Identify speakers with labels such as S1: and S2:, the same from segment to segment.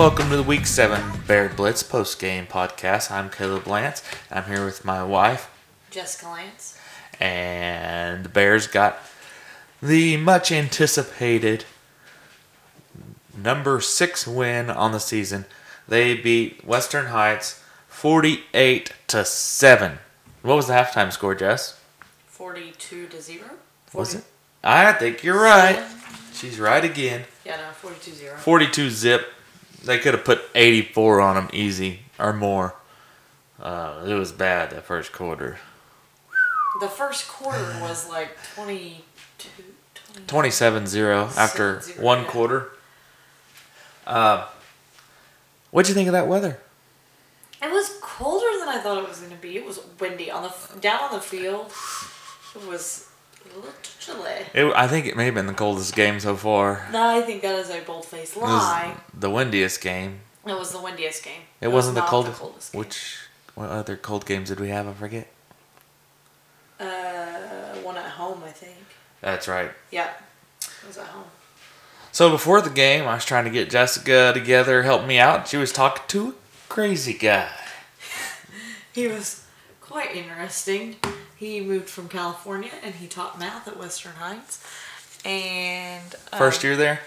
S1: Welcome to the Week 7 Bear Blitz post game podcast. I'm Caleb Lance. I'm here with my wife,
S2: Jessica Lance.
S1: and the Bears got the much anticipated number six win on the season. They beat Western Heights 48 to 7. What was the halftime score, Jess?
S2: 42 to 0?
S1: Was it? I think you're right. She's right again.
S2: Yeah, no, 42 0.
S1: 42 zip. They could have put 84 on them easy or more. Uh, it was bad that first quarter.
S2: The first quarter was like 22. 20,
S1: 27 0 after
S2: 7-0,
S1: one
S2: yeah.
S1: quarter. Uh, what'd you think of that weather?
S2: It was colder than I thought it was going to be. It was windy on the down on the field. It was chilly.
S1: It, I think it may have been the coldest game so far.
S2: No, I think that is a bold-faced
S1: It was
S2: lie.
S1: the windiest game.
S2: It was the windiest game.
S1: It,
S2: was
S1: wasn't the
S2: not
S1: coldest.
S2: coldest game.
S1: Which what other cold games did we have? I forget.
S2: Uh, one at home, I think.
S1: That's right.
S2: Yeah, it was at home.
S1: So before the game, I was trying to get Jessica together, help me out. She was talking to a crazy guy.
S2: He was quite interesting. He moved from California and he taught math at Western Heights. And um,
S1: First year there.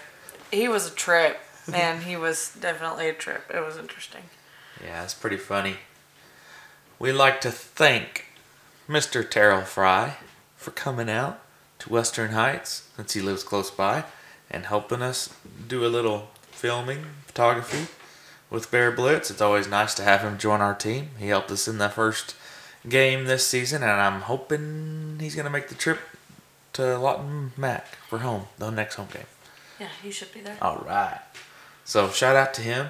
S2: he was a trip, man. he was definitely a trip. It was interesting.
S1: Yeah, it's pretty funny. We'd like to thank Mr. Terrell Fry for coming out to Western Heights since he lives close by and helping us do a little filming, photography with Bear Blitz. It's always nice to have him join our team. He helped us in the first game this season, and I'm hoping he's going to make the trip to Lawton Mac for home, the next home game.
S2: Yeah, he should be there.
S1: All right. So shout out to him.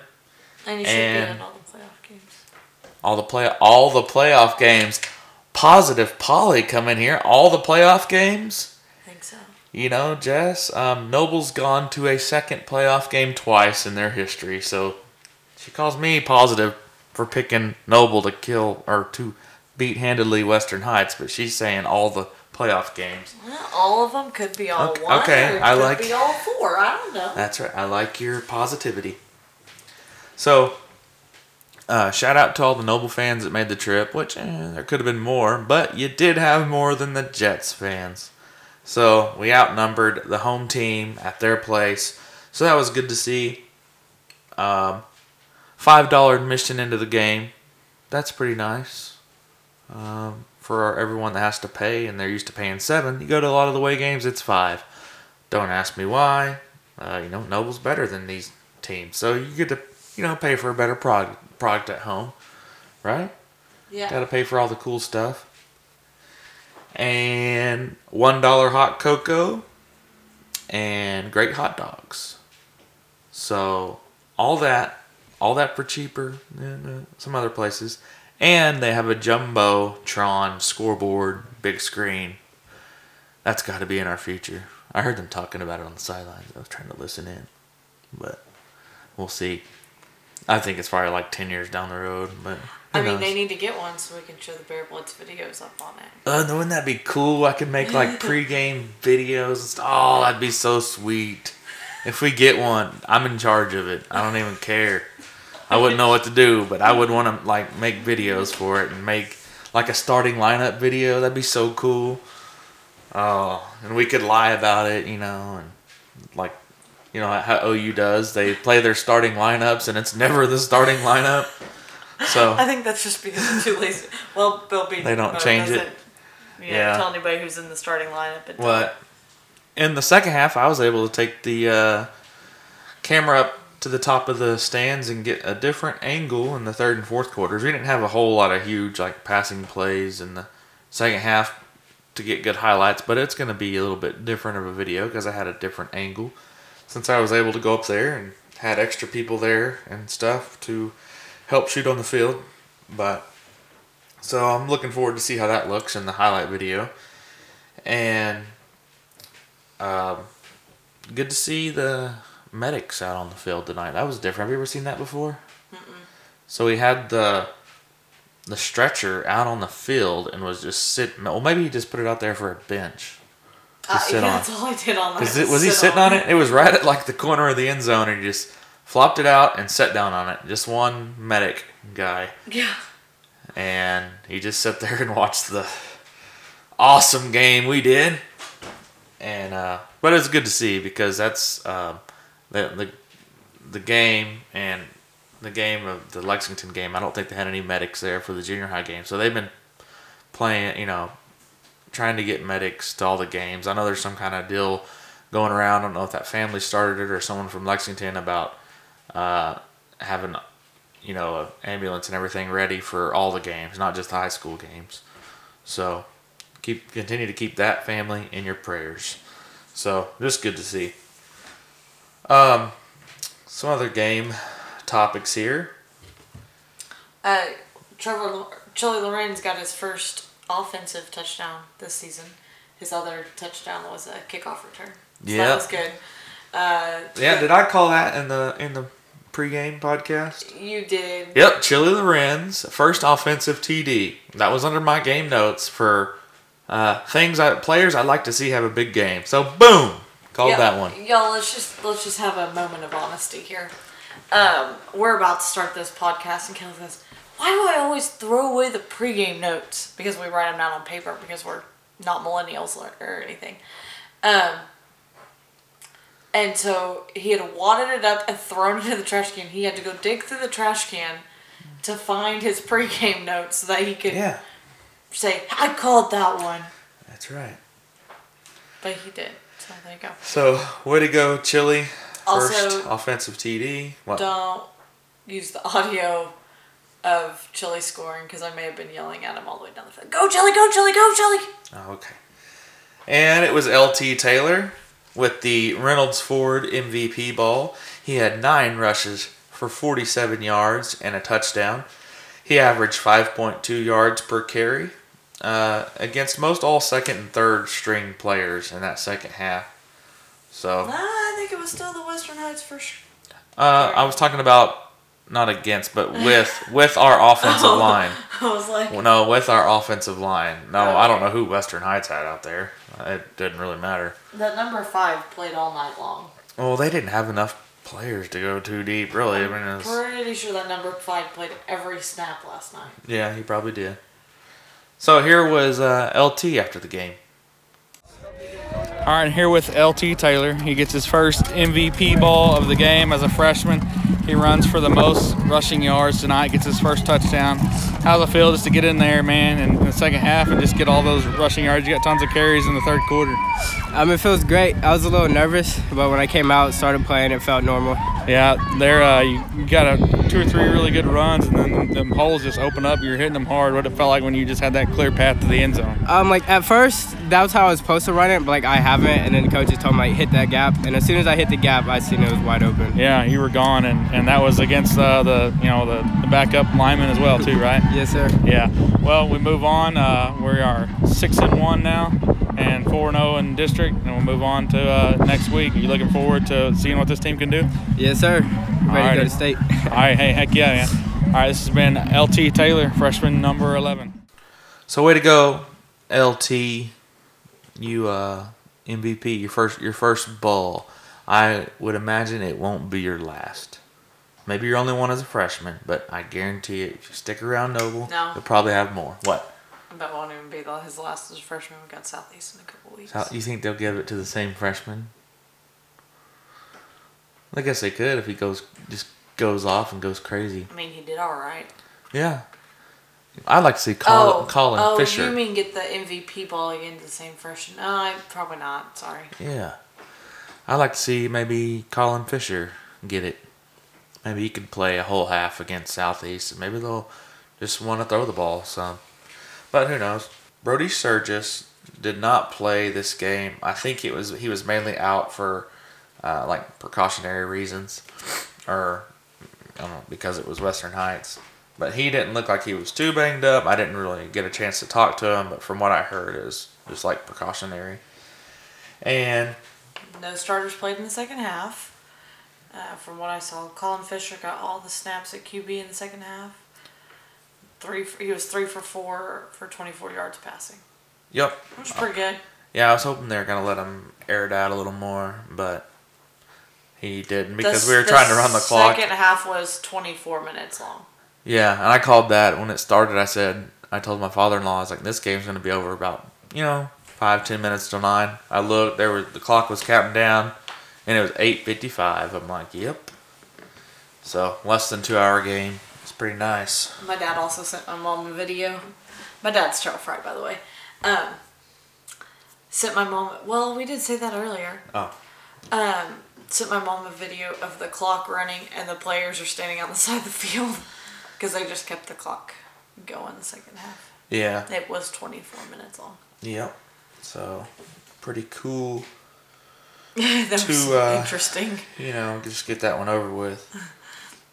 S2: And he should
S1: and-
S2: be in all the playoff games.
S1: all the play all the playoff games. Positive Polly coming here. All the playoff games.
S2: I think so.
S1: You know, Jess. Um, Noble's gone to a second playoff game twice in their history, so she calls me positive for picking Noble to kill or to beat handedly Western Heights, but she's saying all the playoff games.
S2: Well, all of them could be all
S1: Okay-
S2: one.
S1: okay, I
S2: could
S1: like-
S2: be all four. I don't know.
S1: That's right. I like your positivity. So, uh, shout out to all the Noble fans that made the trip, which eh, there could have been more, but you did have more than the Jets fans. So, we outnumbered the home team at their place. So, that was good to see. Um, $5 admission into the game. That's pretty nice. Um, for everyone that has to pay, and they're used to paying seven. You go to a lot of the way games, it's five. Don't ask me why. Uh, you know, Noble's better than these teams, so you get to you know pay for a better product product at home, right?
S2: yeah.
S1: Got to pay for all the cool stuff. And one dollar hot cocoa, and great hot dogs. So all that, all that for cheaper than uh, some other places. And they have a jumbo Tron scoreboard, big screen. That's got to be in our future. I heard them talking about it on the sidelines. I was trying to listen in, but we'll see. I think it's probably like ten years down the road, but
S2: I mean,
S1: knows?
S2: they need to get one so we can show the Bear Blitz videos up on it.
S1: Uh, wouldn't that be cool? I could make like pregame videos. Oh, that'd be so sweet. If we get one, I'm in charge of it. I don't even care. I wouldn't know what to do, but I would want to like make videos for it and make like a starting lineup video. That'd be so cool. Oh, and we could lie about it, you know, and like you know how OU does. They play their starting lineups, and it's never the starting lineup. So
S2: I think that's just because they're too lazy. Well, Bill Bean
S1: They don't change it.
S2: You know,
S1: Yeah.
S2: tell anybody who's in the starting lineup.
S1: What? In the second half, I was able to take the uh, camera up to the top of the stands and get a different angle in the third and fourth quarters. We didn't have a whole lot of huge like passing plays in the second half to get good highlights, but it's going to be a little bit different of a video because I had a different angle since I was able to go up there and had extra people there and stuff to help shoot on the field. But so I'm looking forward to see how that looks in the highlight video. And um, good to see the medics out on the field tonight. That was different. Have you ever seen that before? So he had the the stretcher out on the field and was just sitting. Well, maybe he just put it out there for a bench to
S2: Uh,
S1: sit
S2: yeah,
S1: on.
S2: That's all I did on that.
S1: It, was he sitting on it? It was right at like the corner of the end zone, and he just flopped it out and sat down on it. Just one medic guy,
S2: Yeah.
S1: and he just sat there and watched the awesome game we did. And uh, but it's good to see because that's um, the the game and the game of the Lexington game. I don't think they had any medics there for the junior high game, so they've been playing. You know, trying to get medics to all the games. I know there's some kind of deal going around. I don't know if that family started it or someone from Lexington about uh, having, you know, an ambulance and everything ready for all the games, not just the high school games. So keep continue to keep that family in your prayers. So just good to see. Um, some other game topics here.
S2: Uh, Trevor Chili Lorenz got his first offensive touchdown this season. His other touchdown was a kickoff return. So
S1: Yeah.
S2: that was good. Uh,
S1: Yeah, did I call that in the in the pregame podcast?
S2: you did.
S1: Yep, Chili Lorenz, first offensive TD. That was under my game notes for uh, things I players I'd like to see have a big game. So boom, called
S2: Yeah,
S1: that one.
S2: Y'all, let's just let's just have a moment of honesty here. Um, we're about to start this podcast, and Kelly goes, "Why do I always throw away the pregame notes? Because we write them down on paper because we're not millennials or, or anything." Um, and so he had wadded it up and thrown it in the trash can. He had to go dig through the trash can to find his pregame notes so that he could
S1: Yeah,
S2: say, "I called that one,"
S1: that's right.
S2: but he did. So there you go.
S1: So way to go, Chili. First
S2: Also-
S1: offensive TD. What?
S2: don't use the audio of Chili scoring because I may have been yelling at him all the way down the field. Go Chili, go Chili, go Chili!
S1: Oh, okay. And it was LT Taylor with the Reynolds Ford MVP ball. He had nine rushes for 47 yards and a touchdown. He averaged 5.2 yards per carry uh, against most all second and third string players in that second half. So
S2: Nah, I think it was still the Western Heights first.
S1: uh, I was talking about not against, but with with our offensive line.
S2: I was like,
S1: Well, no, with our offensive line. No, I don't know who Western Heights had out there. It didn't really matter.
S2: that number five played all night long.
S1: Well, they didn't have enough players to go too deep, really. I mean, was,
S2: Pretty sure that number five played every snap last night.
S1: yeah, he probably did. So here was uh, LT after the game.
S3: All right, here with LT Taylor. He gets his first MVP ball of the game as a freshman. He runs for the most rushing yards tonight, gets his first touchdown. How's it feel just to get in there, man, in the second half and just get all those rushing yards? You got tons of carries in the third quarter.
S4: Um, it feels great. I was a little nervous, but when I came out, started playing, it felt normal.
S3: Yeah, there uh, you you got a, two or three really good runs, and then them holes just open up. You're hitting them hard. What it felt like when you just had that clear path to the end zone.
S4: Um, like at first, that was how I was supposed to run it, but like I haven't, and then the coaches told me like hit that gap, and as soon as I hit the gap, I seen it was wide open.
S3: Yeah, you were gone, and, and that was against uh, the you know the, the backup lineman as well too, right?
S4: Yes, sir.
S3: Yeah. Well, we move on. Uh, we are six and one now, and 4 0 in district, and we'll move on to uh, next week. Are you looking forward to seeing what this team can do?
S4: Yes, sir. Ready to go to state.
S3: All right. Hey, heck yeah, man. All right. This has been LT Taylor, freshman number eleven.
S1: So way to go, LT. You uh, MVP, your first your first ball. I would imagine it won't be your last. Maybe you're only one as a freshman, but I guarantee it. If you stick around Noble,
S2: No.
S1: you'll probably have more. What?
S2: But won't even be the, his last as a freshman. We've got Southeast in a couple weeks.
S1: How, you think they'll give it to the same freshman? I guess they could if he goes just goes off and goes crazy.
S2: I mean, he did all right.
S1: Yeah, I'd like to see Colin,
S2: oh,
S1: Colin
S2: oh,
S1: Fisher.
S2: you mean get the MVP ball again to the same freshman? No, I, probably not. Sorry.
S1: yeah, I'd like to see maybe Colin Fisher get it. Maybe he could play a whole half against Southeast, and maybe they'll just want to throw the ball some. But who knows? Brody Sturgis did not play this game. I think it was he was mainly out for uh, like precautionary reasons, or I don't know because it was Western Heights. But he didn't look like he was too banged up. I didn't really get a chance to talk to him, but from what I heard, is just like precautionary. And
S2: No starters played in the second half. Uh, from what I saw, Colin Fisher got all the snaps at QB in the second half. Three, for, he was three for four for twenty four yards passing,
S1: yep,
S2: which is pretty good.
S1: yeah, I was hoping they were gonna let him air it out a little more, but he didn't because
S2: The-
S1: we were trying to run the clock.
S2: Second half was 24 minutes long.
S1: Yeah, and I called that when it started. I said, I told my father-in-law, I was like, this game's gonna be over about, you know, five ten minutes till nine. I looked, there was the clock was counting down, and it was eight fifty-five. I'm like, yep. So less than two hour game. It's pretty nice.
S2: My dad also sent my mom a video. My dad's Terrell Fry, by the way. Um, sent my mom. Well, we did say that earlier.
S1: Oh,
S2: Um, sent my mom a video of the clock running and the players are standing on the side of the field because they just kept the clock going the second half.
S1: yeah,
S2: It was 24 minutes long.
S1: yep. So pretty cool.
S2: that was
S1: uh,
S2: interesting.
S1: You know, just get that one over with.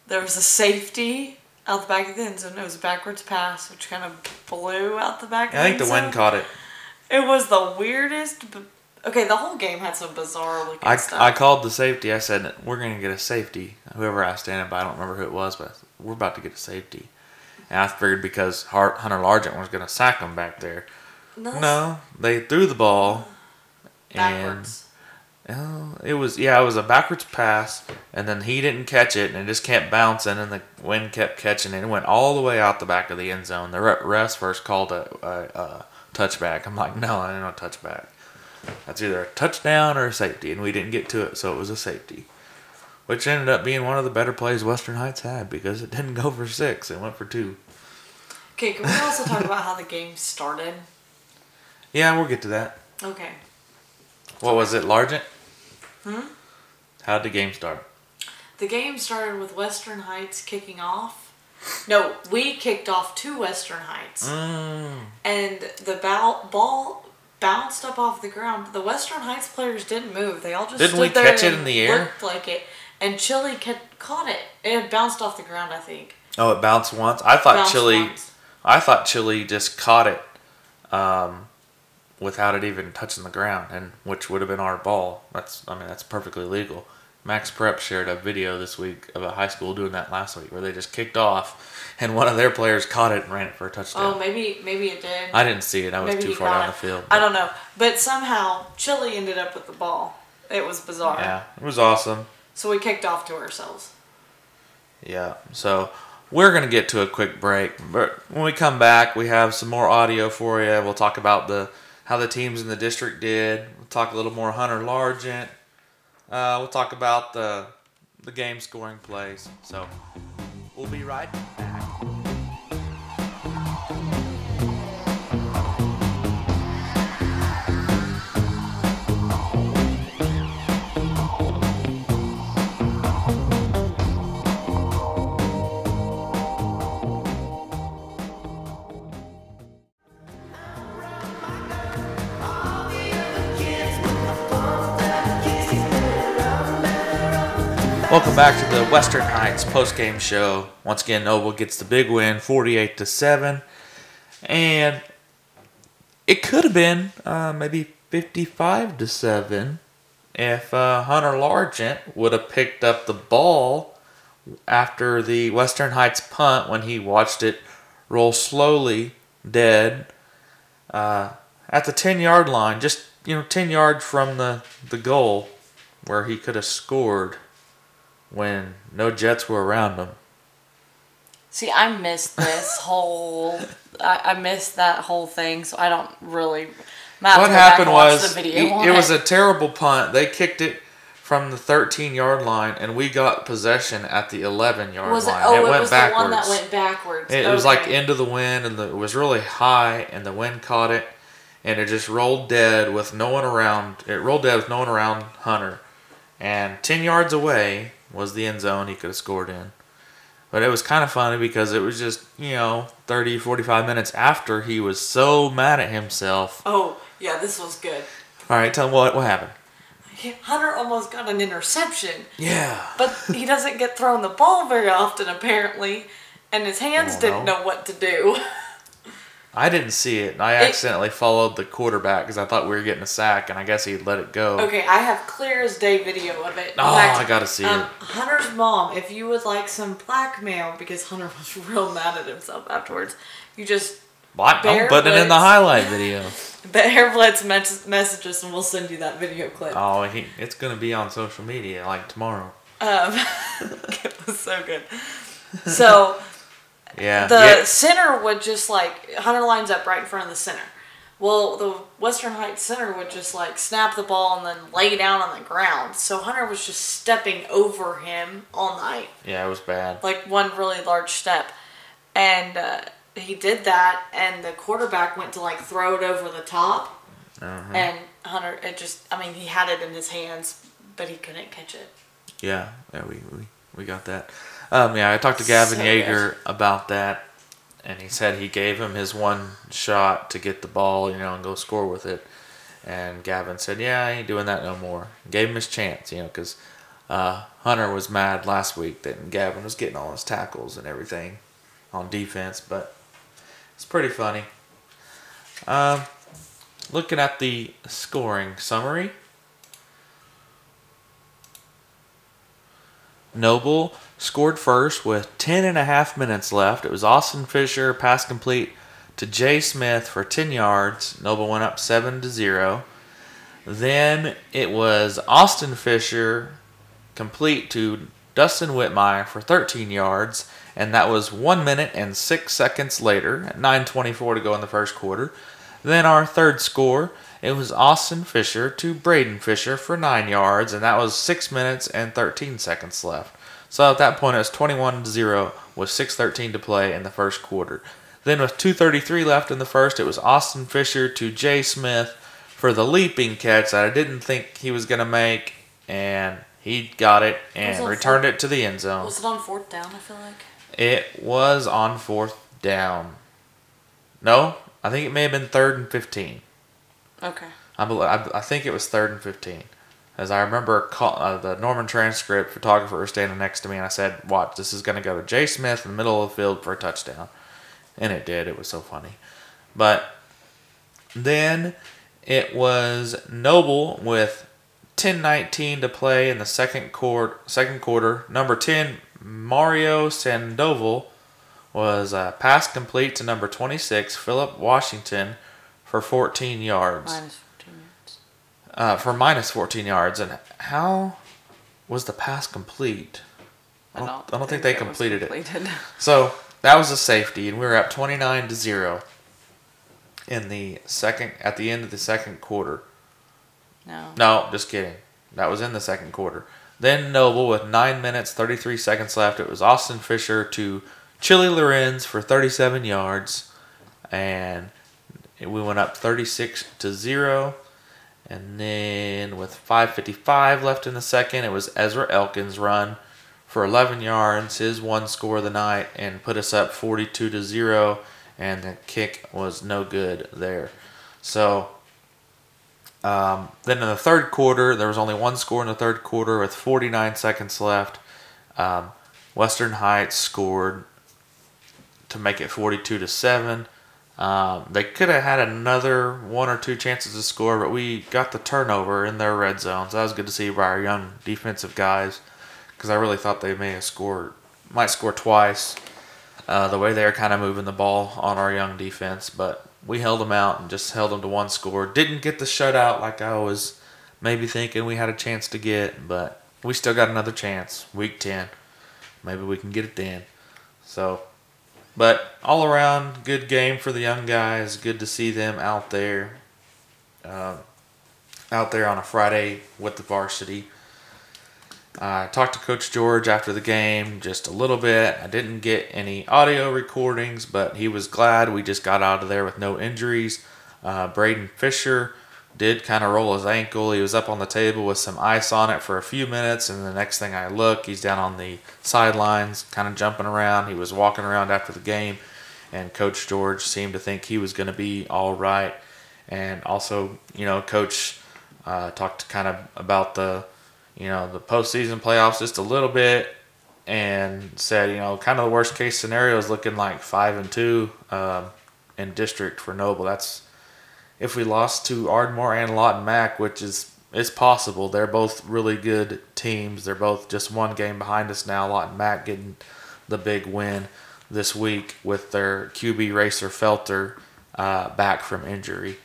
S2: There was a safety out the back of the end zone. It was a backwards pass, which kind of blew out the back.
S1: I think the wind caught it.
S2: It was the weirdest. Okay, the whole game had some bizarre looking
S1: I,
S2: stuff.
S1: I called the safety. I said, "We're gonna get a safety." Whoever I stand by, I don't remember who it was, but we're about to get a safety. And I figured because Hunter Largent was gonna sack him back there.
S2: No,
S1: No, they threw the ball,
S2: backwards.
S1: Oh, it was yeah, it was a backwards pass, and then he didn't catch it, and it just kept bouncing, and the wind kept catching it. It went all the way out the back of the end zone. The re- refs first called a, a, a touchback. I'm like, no, I ain't no touchback. That's either a touchdown or a safety, and we didn't get to it, so it was a safety. Which ended up being one of the better plays Western Heights had because it didn't go for six, it went for two.
S2: Okay, can we also talk about how the game started?
S1: Yeah, we'll get to that.
S2: Okay.
S1: What was it, Largent? Hmm? How'd the game start?
S2: The game started with Western Heights kicking off. No, we kicked off to Western Heights.
S1: Mm.
S2: And the bow- ball bounced up off the ground. The Western Heights players didn't move. They all just
S1: Didn't we catch it in the air?
S2: Looked like it. And Chili kept, caught it. It bounced off the ground, I think.
S1: Oh, it bounced once. I thought Chili.
S2: once.
S1: I thought Chili just caught it, um, without it even touching the ground, and which would have been our ball. That's. I mean, that's perfectly legal. Max Prep shared a video this week of a high school doing that last week, where they just kicked off, and one of their players caught it and ran it for a touchdown.
S2: Oh, maybe maybe it did.
S1: I didn't see it. I was
S2: maybe
S1: too far down
S2: it.
S1: the field.
S2: I don't know. But somehow Chili ended up with the ball. It was bizarre.
S1: Yeah, it was awesome.
S2: So we kicked off to ourselves.
S1: Yeah, so we're gonna get to a quick break, but when we come back, we have some more audio for you. We'll talk about the how the teams in the district did. We'll talk a little more Hunter Largent. Uh, we'll talk about the the game scoring plays. So we'll be right back. Welcome back to the Western Heights post-game show. Once again, Noble gets the big win, forty-eight to seven, and it could have been uh, maybe fifty-five to seven if uh, Hunter Largent would have picked up the ball after the Western Heights punt when he watched it roll slowly dead uh, at the ten-yard line, just you know, ten yards from the the goal where he could have scored when no Jets were around them.
S2: See, I missed this whole. I, I missed that whole thing, so I don't really.
S1: what
S2: to go back
S1: happened was
S2: the video
S1: it, it was a terrible punt. They kicked it from the 13 yard line, and we got possession at the 11 yard
S2: Was it?
S1: line.
S2: Oh, it,
S1: went
S2: was
S1: backwards.
S2: the one that went backwards.
S1: It, it was like into the wind, and the, it was really high, and the wind caught it, and it just rolled dead with no one around. It rolled dead with no one around Hunter, and ten yards away was the end zone he could have scored in. But it was kind of funny because it was just you know 30, 45 minutes after he was so mad at himself.
S2: Oh yeah, this was good.
S1: All right, tell me what what happened.
S2: Hunter almost got an interception,
S1: Yeah.
S2: but he doesn't get thrown the ball very often apparently, and his hands didn't
S1: no.
S2: know what to do.
S1: I didn't see it. and I accidentally followed the quarterback because I thought we were getting a sack, and I guess he let it go.
S2: Okay, I have clear as day video of it.
S1: Oh,
S2: fact,
S1: I gotta see
S2: um,
S1: it.
S2: Hunter's mom, if you would like some blackmail, because Hunter was real mad at himself afterwards, you just
S1: Well, I'm putting it in the highlight video.
S2: But Bear Blitz mes- message us and we'll send you that video clip.
S1: Oh, he, it's gonna be on social media like tomorrow.
S2: Um, it was so good. So
S1: Yeah.
S2: the
S1: yeah.
S2: center would just like Hunter lines up right in front of the center. Well, the Western Heights center would just like snap the ball and then lay down on the ground. So Hunter was just stepping over him all night,
S1: Yeah, it was bad.
S2: like one really large step, and uh, he did that, and the quarterback went to like throw it over the top,
S1: Uh-huh.
S2: and Hunter, it just, I mean, he had it in his hands, but he couldn't catch it.
S1: Yeah, yeah, we, we, we got that. Um, yeah, I talked to Gavin
S2: So
S1: Yeager about that, and he said he gave him his one shot to get the ball, you know, and go score with it. And Gavin said, "Yeah, I ain't doing that no more." Gave him his chance, you know, because uh, Hunter was mad last week that Gavin was getting all his tackles and everything on defense, but it's pretty funny. Um, looking at the scoring summary. Noble scored first with 10 and a half minutes left. It was Austin Fisher, pass complete to Jay Smith for 10 yards. Noble went up 7 to 0. Then it was Austin Fisher complete to Dustin Whitmire for 13 yards, and that was 1 minute and 6 seconds later at 9:24 to go in the first quarter. Then our third score, it was Austin Fisher to Braden Fisher for 9 yards, and that was 6 minutes and 13 seconds left. So at that point, it was 21 0 with 6.13 to play in the first quarter. Then, with 2.33 left in the first, it was Austin Fisher to Jay Smith for the leaping catch that I didn't think he was going to make, and he got it and
S2: on
S1: returned
S2: fourth-
S1: it to the end zone.
S2: Was it on fourth down? I feel like.
S1: It was on fourth down. No, I think it may have been third and 15.
S2: Okay.
S1: I, bel I, think it was third and 15. As I remember, call, uh, the Norman transcript photographer was standing next to me, and I said, Watch, this is going to go to Jay Smith in the middle of the field for a touchdown. And it did. It was so funny. But then it was Noble with 10-19 to play in the second quarter. Second quarter. Number 10, Mario Sandoval, was uh, pass complete to number 26, Philip Washington, for 14 yards.
S2: Minus 15 minutes.
S1: Uh, for minus 14 yards. And how was the pass complete? I don't, I don't think, they
S2: it
S1: completed it. So that was a safety, and we were up 29 to zero in the second at the end of the second quarter.
S2: No.
S1: No, just kidding. That was in the second quarter. Then Noble with nine minutes, 33 seconds left. It was Austin Fisher to Chili Lorenz for 37 yards, and we went up 36 to zero. And then with 5:55 left in the second, it was Ezra Elkins' run for 11 yards, his one score of the night, and put us up 42 to zero. And the kick was no good there. So um, then in the third quarter, there was only one score in the third quarter with 49 seconds left. Um, Western Heights scored to make it 42 to seven. Um, they could have had another one or two chances to score, but we got the turnover in their red zone. So that was good to see by our young defensive guys because I really thought they may have scored, might score twice. Uh, the way they were kind of moving the ball on our young defense, but we held them out and just held them to one score. Didn't get the shutout like I was maybe thinking we had a chance to get, but we still got another chance. Week 10. Maybe we can get it then. So, but all around, good game for the young guys. Good to see them out there. Um, out there on a Friday with the varsity. I talked to Coach George after the game just a little bit. I didn't get any audio recordings, but he was glad we just got out of there with no injuries. Uh, Braden Fisher did kind of roll his ankle. He was up on the table with some ice on it for a few minutes, and the next thing I look, he's down on the sidelines, kind of jumping around. He was walking around after the game, and Coach George seemed to think he was going to be all right. And also, you know, Coach uh, talked kind of about the you know, the postseason playoffs just a little bit and said, you know, kind of the worst case scenario is looking like five and two um, in district for Noble. That's if we lost to Ardmore and Lawton Mac, which is it's possible. They're both really good teams. They're both just one game behind us now. Lawton Mac getting the big win this week with their QB racer Felter uh, back from injury.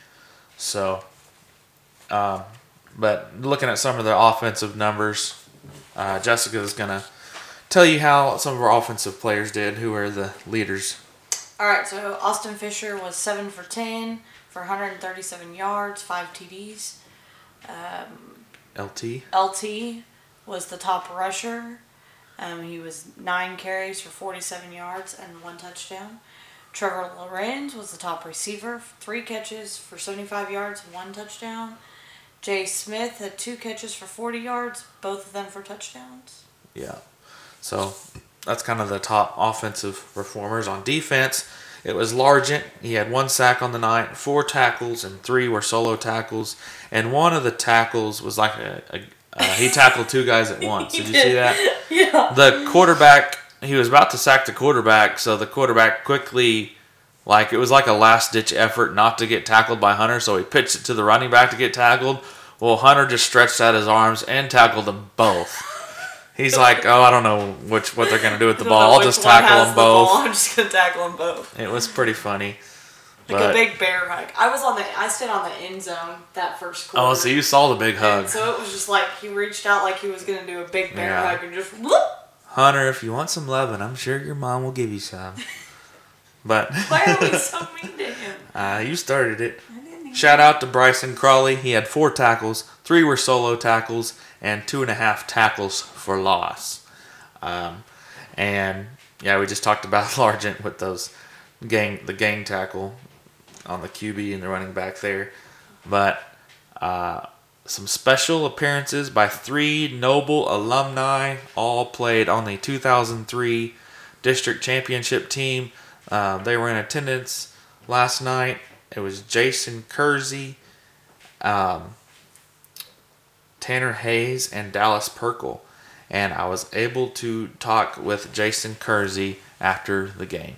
S1: So, um, but looking at some of the offensive numbers, uh, Jessica is gonna tell you how some of our offensive players did. Who are the leaders?
S2: All right, so Austin Fisher was seven for ten for 137 yards, five TDs.
S1: LT.
S2: LT was the top rusher. Um, he was nine carries for 47 yards and one touchdown. Trevor Lorenz was the top receiver, three catches for 75 yards and one touchdown. Jay Smith had two catches for 40 yards, both of them for touchdowns.
S1: Yeah. So that's kind of the top offensive performers. On defense, it was Largent. He had one sack on the night, four tackles, and three were solo tackles. And one of the tackles was like a, a uh, he tackled two guys at once. Did you see that?
S2: Yeah.
S1: The quarterback, he was about to sack the quarterback, so the quarterback quickly, like it was like a last ditch effort not to get tackled by Hunter, so he pitched it to the running back to get tackled. Well, Hunter just stretched out his arms and tackled them both. He's like, oh, I don't know which what they're gonna do with the ball. I'll just tackle them
S2: the
S1: both.
S2: I'm just gonna tackle them both.
S1: It was pretty funny.
S2: Like
S1: But-
S2: a big bear hug. I was on the. I stood on the end zone that first quarter.
S1: Oh, so you saw the big
S2: And
S1: hug,
S2: So it was just like he reached out like he was gonna do a big bear
S1: Yeah.
S2: hug and just whoop.
S1: Hunter. If you want some loving, I'm sure your mom will give you some. But
S2: Why are we so mean to him?
S1: uh, you started it. Shout out to Bryson Crawley. He had four tackles, three were solo tackles, and two and a half tackles for loss. Um, and yeah, we just talked about Largent with those gang, the gang tackle on the QB and the running back there. But uh, some special appearances by three Noble alumni, all played on the 2003 district championship team. Um, they were in attendance last night. It was Jason Kersey, um, Tanner Hayes, and Dallas Perkle. And I was able to talk with Jason Kersey after the game.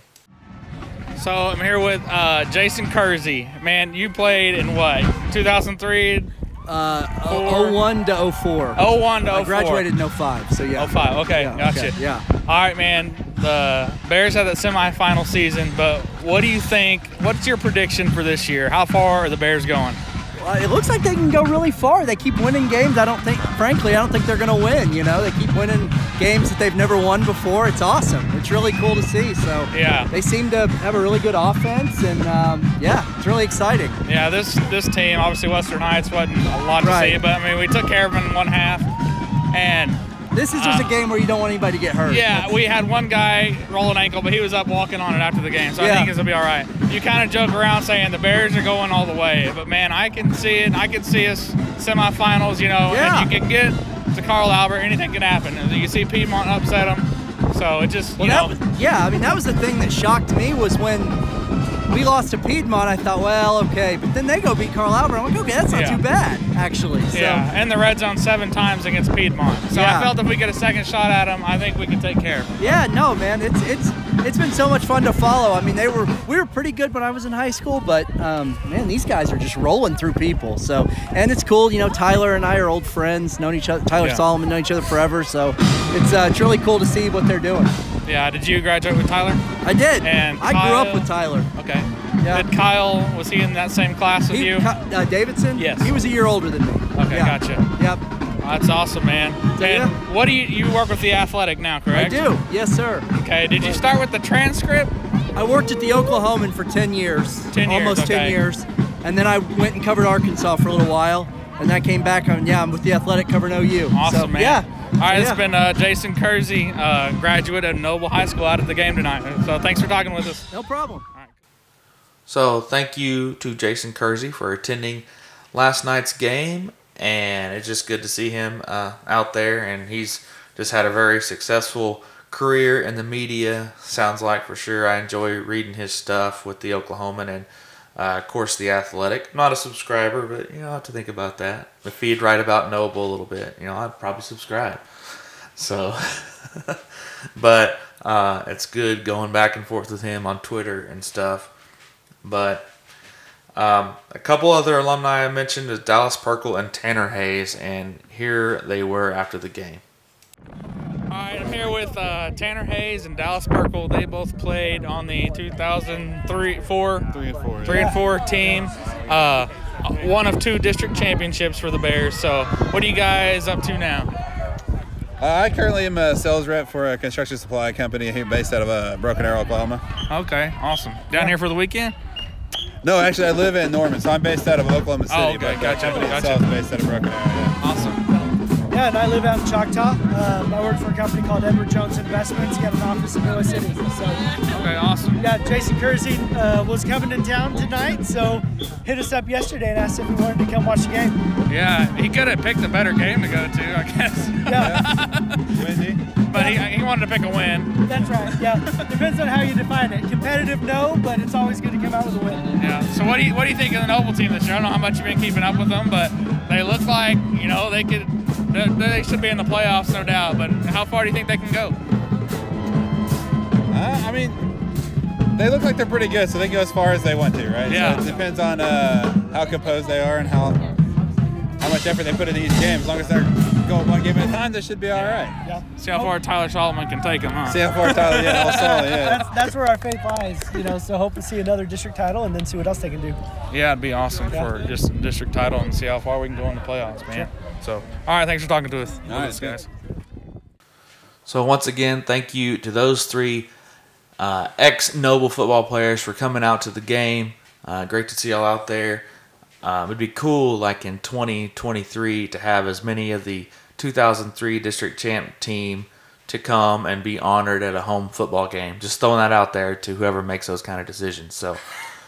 S3: So I'm here with uh, Jason Kersey. Man, you played in what? 2003,
S5: Uh,
S3: Four.
S5: 01 to 04.
S3: 01 to 04.
S5: I graduated in 05, so yeah.
S3: 05. Okay,
S5: Yeah,
S3: gotcha.
S5: okay, yeah.
S3: All right, man. The Bears had that semifinal season, but what do you think? What's your prediction for this year? How far are the Bears going?
S5: Uh, it looks like they can go really far. They keep winning games. I don't think, frankly, I don't think they're going to win. You know, they keep winning games that they've never won before. It's awesome. It's really cool to see. So
S3: Yeah.
S5: they seem to have a really good offense, and um, yeah, it's really exciting.
S3: Yeah, this this team, obviously Western Heights wasn't a lot to
S5: Right.
S3: see, but I mean we took care of them in one half, and
S5: This is just
S3: Uh,
S5: a game where you don't want anybody to get hurt.
S3: yeah, we had one guy roll an ankle, but he was up walking on it after the game, so I think it's gonna be all right. You kind of joke around saying the Bears are going all the way, but man, I can see it. I can see us semifinals, you know,
S5: Yeah.
S3: and you can get to Carl Albert, anything can happen. You can see Piedmont upset them, so it just you
S5: Well,
S3: know.
S5: that yeah, I mean that was the thing that shocked me was when we lost to Piedmont. I thought, well, okay, but then they go beat Carl Albert. I'm like, okay, that's not
S3: Yeah.
S5: too bad, actually. So,
S3: Yeah, and the red zone seven times against Piedmont. So I felt if we get a second shot at them, I think we can take care of them.
S5: Yeah, no, man, it's it's it's been so much fun to follow. I mean, they were we were pretty good when I was in high school, but um, man, these guys are just rolling through people. So, and it's cool, you know. Tyler and I are old friends, known each other. Tyler
S3: Yeah.
S5: Solomon, known each other forever. So, it's uh, it's really cool to see what they're doing.
S3: Yeah, did you graduate with Tyler?
S5: I did.
S3: And
S5: I grew up with Tyler.
S3: Okay.
S5: Yeah.
S3: Did Kyle was he in that same class with
S5: He,
S3: you?
S5: Ky- uh, Davidson.
S3: Yes.
S5: He was a year older than me.
S3: Okay,
S5: Yeah.
S3: gotcha.
S5: Yep.
S3: That's awesome, man.
S5: So,
S3: and
S5: yeah.
S3: what do you you work with the athletic now, correct?
S5: I do. Yes, sir.
S3: Okay. Did you start with the transcript?
S5: I worked at the Oklahoman for 10 years.
S3: 10 years,
S5: Almost 10 years. And then I went and covered Arkansas for a little while. And then I came back and yeah, I'm with the athletic covering OU.
S3: Awesome,
S5: so,
S3: man.
S5: Yeah.
S3: All right,
S5: yeah.
S3: it's been uh, Jason Kersey, uh, graduate of Noble High School, out at the game tonight. So thanks for talking with us.
S5: No problem.
S3: All right.
S1: So thank you to Jason Kersey for attending last night's game, and it's just good to see him uh, out there. And he's just had a very successful career in the media. Sounds like for sure. I enjoy reading his stuff with the Oklahoman and. Uh, of course, the Athletic. Not a subscriber, but you know, I have to think about that. If he'd write about Noble a little bit, you know, I'd probably subscribe. So, but uh, it's good going back and forth with him on Twitter and stuff. But um, a couple other alumni I mentioned is Dallas Perkle and Tanner Hayes, and here they were after the game.
S3: All right, I'm here with uh, Tanner Hayes and Dallas Perkle. They both played on the 2003, four,
S6: Three and four.
S3: three and four team. Uh, one of two district championships for the Bears. So, what are you guys up to now?
S6: Uh, I currently am a sales rep for a construction supply company here based out of uh, Broken Arrow, Oklahoma.
S3: Okay, awesome. Down here for the weekend?
S6: No, actually, I live in Norman, so I'm based out of Oklahoma City.
S3: Oh, okay,
S6: but the
S3: gotcha,
S6: company
S3: gotcha.
S6: itself is based out of Broken Arrow. Yeah.
S3: Awesome.
S7: Yeah, and I live out in Choctaw. Um, I work for a company called Edward Jones Investments. Got an office in Iowa City. So,
S3: Okay, awesome.
S7: yeah, Jason Kersey uh, was coming to town tonight, so hit us up yesterday and asked if we wanted to come watch the game.
S3: Yeah, he could have picked a better game to go to, I guess.
S7: Yeah,
S6: Windy.
S3: But he, he wanted to pick a win.
S7: that's right. Yeah, depends on how you define it. Competitive, no, but it's always good to come out with a win.
S3: Yeah. So what do you what do you think of the Noble team this year? I don't know how much you've been keeping up with them, but they look like you know they could they, they should be in the playoffs, no doubt. But how far do you think they can go?
S6: Uh, I mean, they look like they're pretty good, so they go as far as they want to, right?
S3: Yeah.
S6: So it depends on uh, how composed they are and how how much effort they put into each game. As long as they're going one game at a time, this should be all right.
S7: Yeah.
S3: See how far Tyler Solomon can take him, huh?
S6: See how far Tyler, yeah, all solid, yeah.
S7: That's, that's where our faith lies, you know. So hope to see another district title and then see what else they can do.
S3: Yeah, it'd be awesome
S7: Yeah.
S3: for just a district title and see how far we can go in the playoffs, man. So, all right, thanks for talking to us,
S6: All right,
S3: us guys.
S1: So once again, thank you to those three uh, ex-Noble football players for coming out to the game. Uh, great to see y'all out there. Um, it'd be cool, like in 2023, to have as many of the 2003 district champ team to come and be honored at a home football game. Just throwing that out there to whoever makes those kind of decisions. So,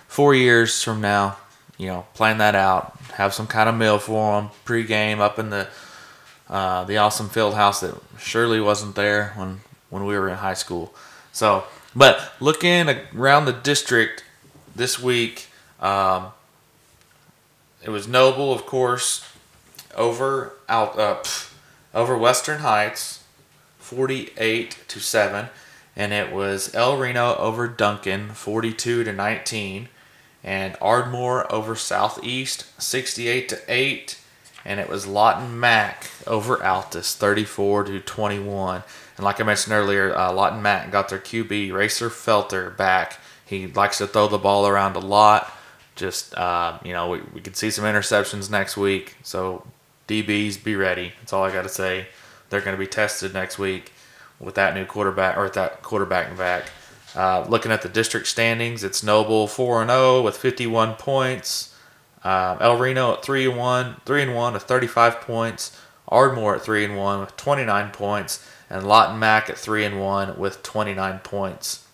S1: four years from now, you know, plan that out. Have some kind of meal for them pregame up in the uh, the awesome field house that surely wasn't there when when we were in high school. So, but looking around the district this week, um, it was Noble, of course, over out uh, pff, over Western Heights, forty-eight to seven, and it was El Reno over Duncan, forty-two to nineteen, and Ardmore over Southeast, sixty-eight to eight and it was Lawton Mack over Altus, 34 to 21. And like I mentioned earlier, uh, Lawton Mack got their QB Racer Felter back. He likes to throw the ball around a lot. Just uh, you know, we, we could see some interceptions next week. So DBs, be ready. That's all I got to say. They're going to be tested next week with that new quarterback or with that quarterback back. Uh, looking at the district standings, it's Noble 4 and 0 with 51 points. Um, El Reno at three and one, three and one with 35 points. Ardmore at three and one with 29 points, and Lawton Mack at three and one with 29 points.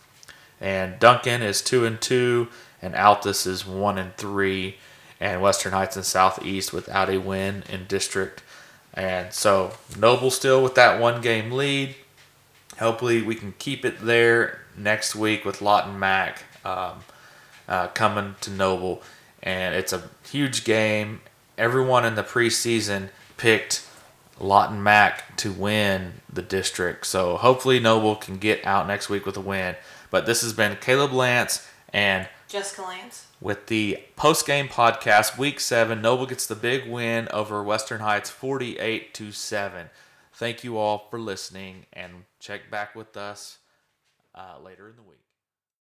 S1: And Duncan is two and two, and Altus is one and three, and Western Heights and Southeast without a win in district. And so Noble still with that one game lead. Hopefully we can keep it there next week with Lawton Mack um, uh, coming to Noble, and it's a huge game. Everyone in the preseason picked Lawton Mack to win the district, so hopefully Noble can get out next week with a win. But this has been Caleb Lance and
S2: Jessica Lance.
S1: with the post game podcast, week seven. Noble gets the big win over Western Heights, forty-eight to seven. Thank you all for listening, and check back with us uh, later in the week.